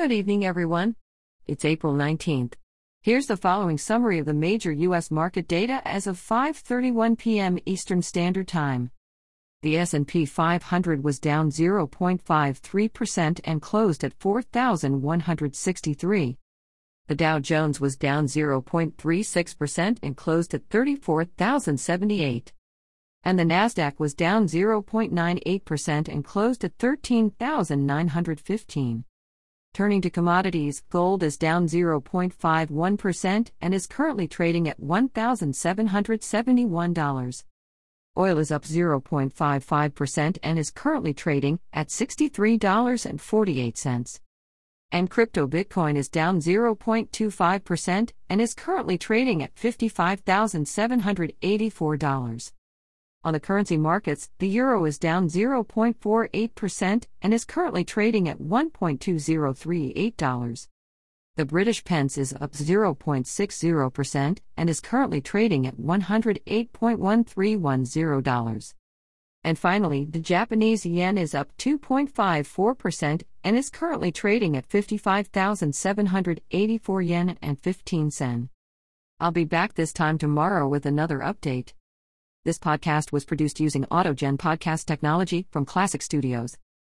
Good evening, everyone. It's April 19th. Here's the following summary of the major U.S. market data as of 5:31 p.m. Eastern Standard Time. The S&P 500 was down 0.53% and closed at 4,163. The Dow Jones was down 0.36% and closed at 34,078. And the Nasdaq was down 0.98% and closed at 13,915. Turning to commodities, gold is down 0.51% and is currently trading at $1,771. Oil is up 0.55% and is currently trading at $63.48. And crypto Bitcoin is down 0.25% and is currently trading at $55,784. On the currency markets, the euro is down 0.48% and is currently trading at $1.2038. The British pence is up 0.60% and is currently trading at $108.1310. And finally, the Japanese yen is up 2.54% and is currently trading at 55,784 yen and 15 sen. I'll be back this time tomorrow with another update. This podcast was produced using AutoGen podcast technology from Classic Studios.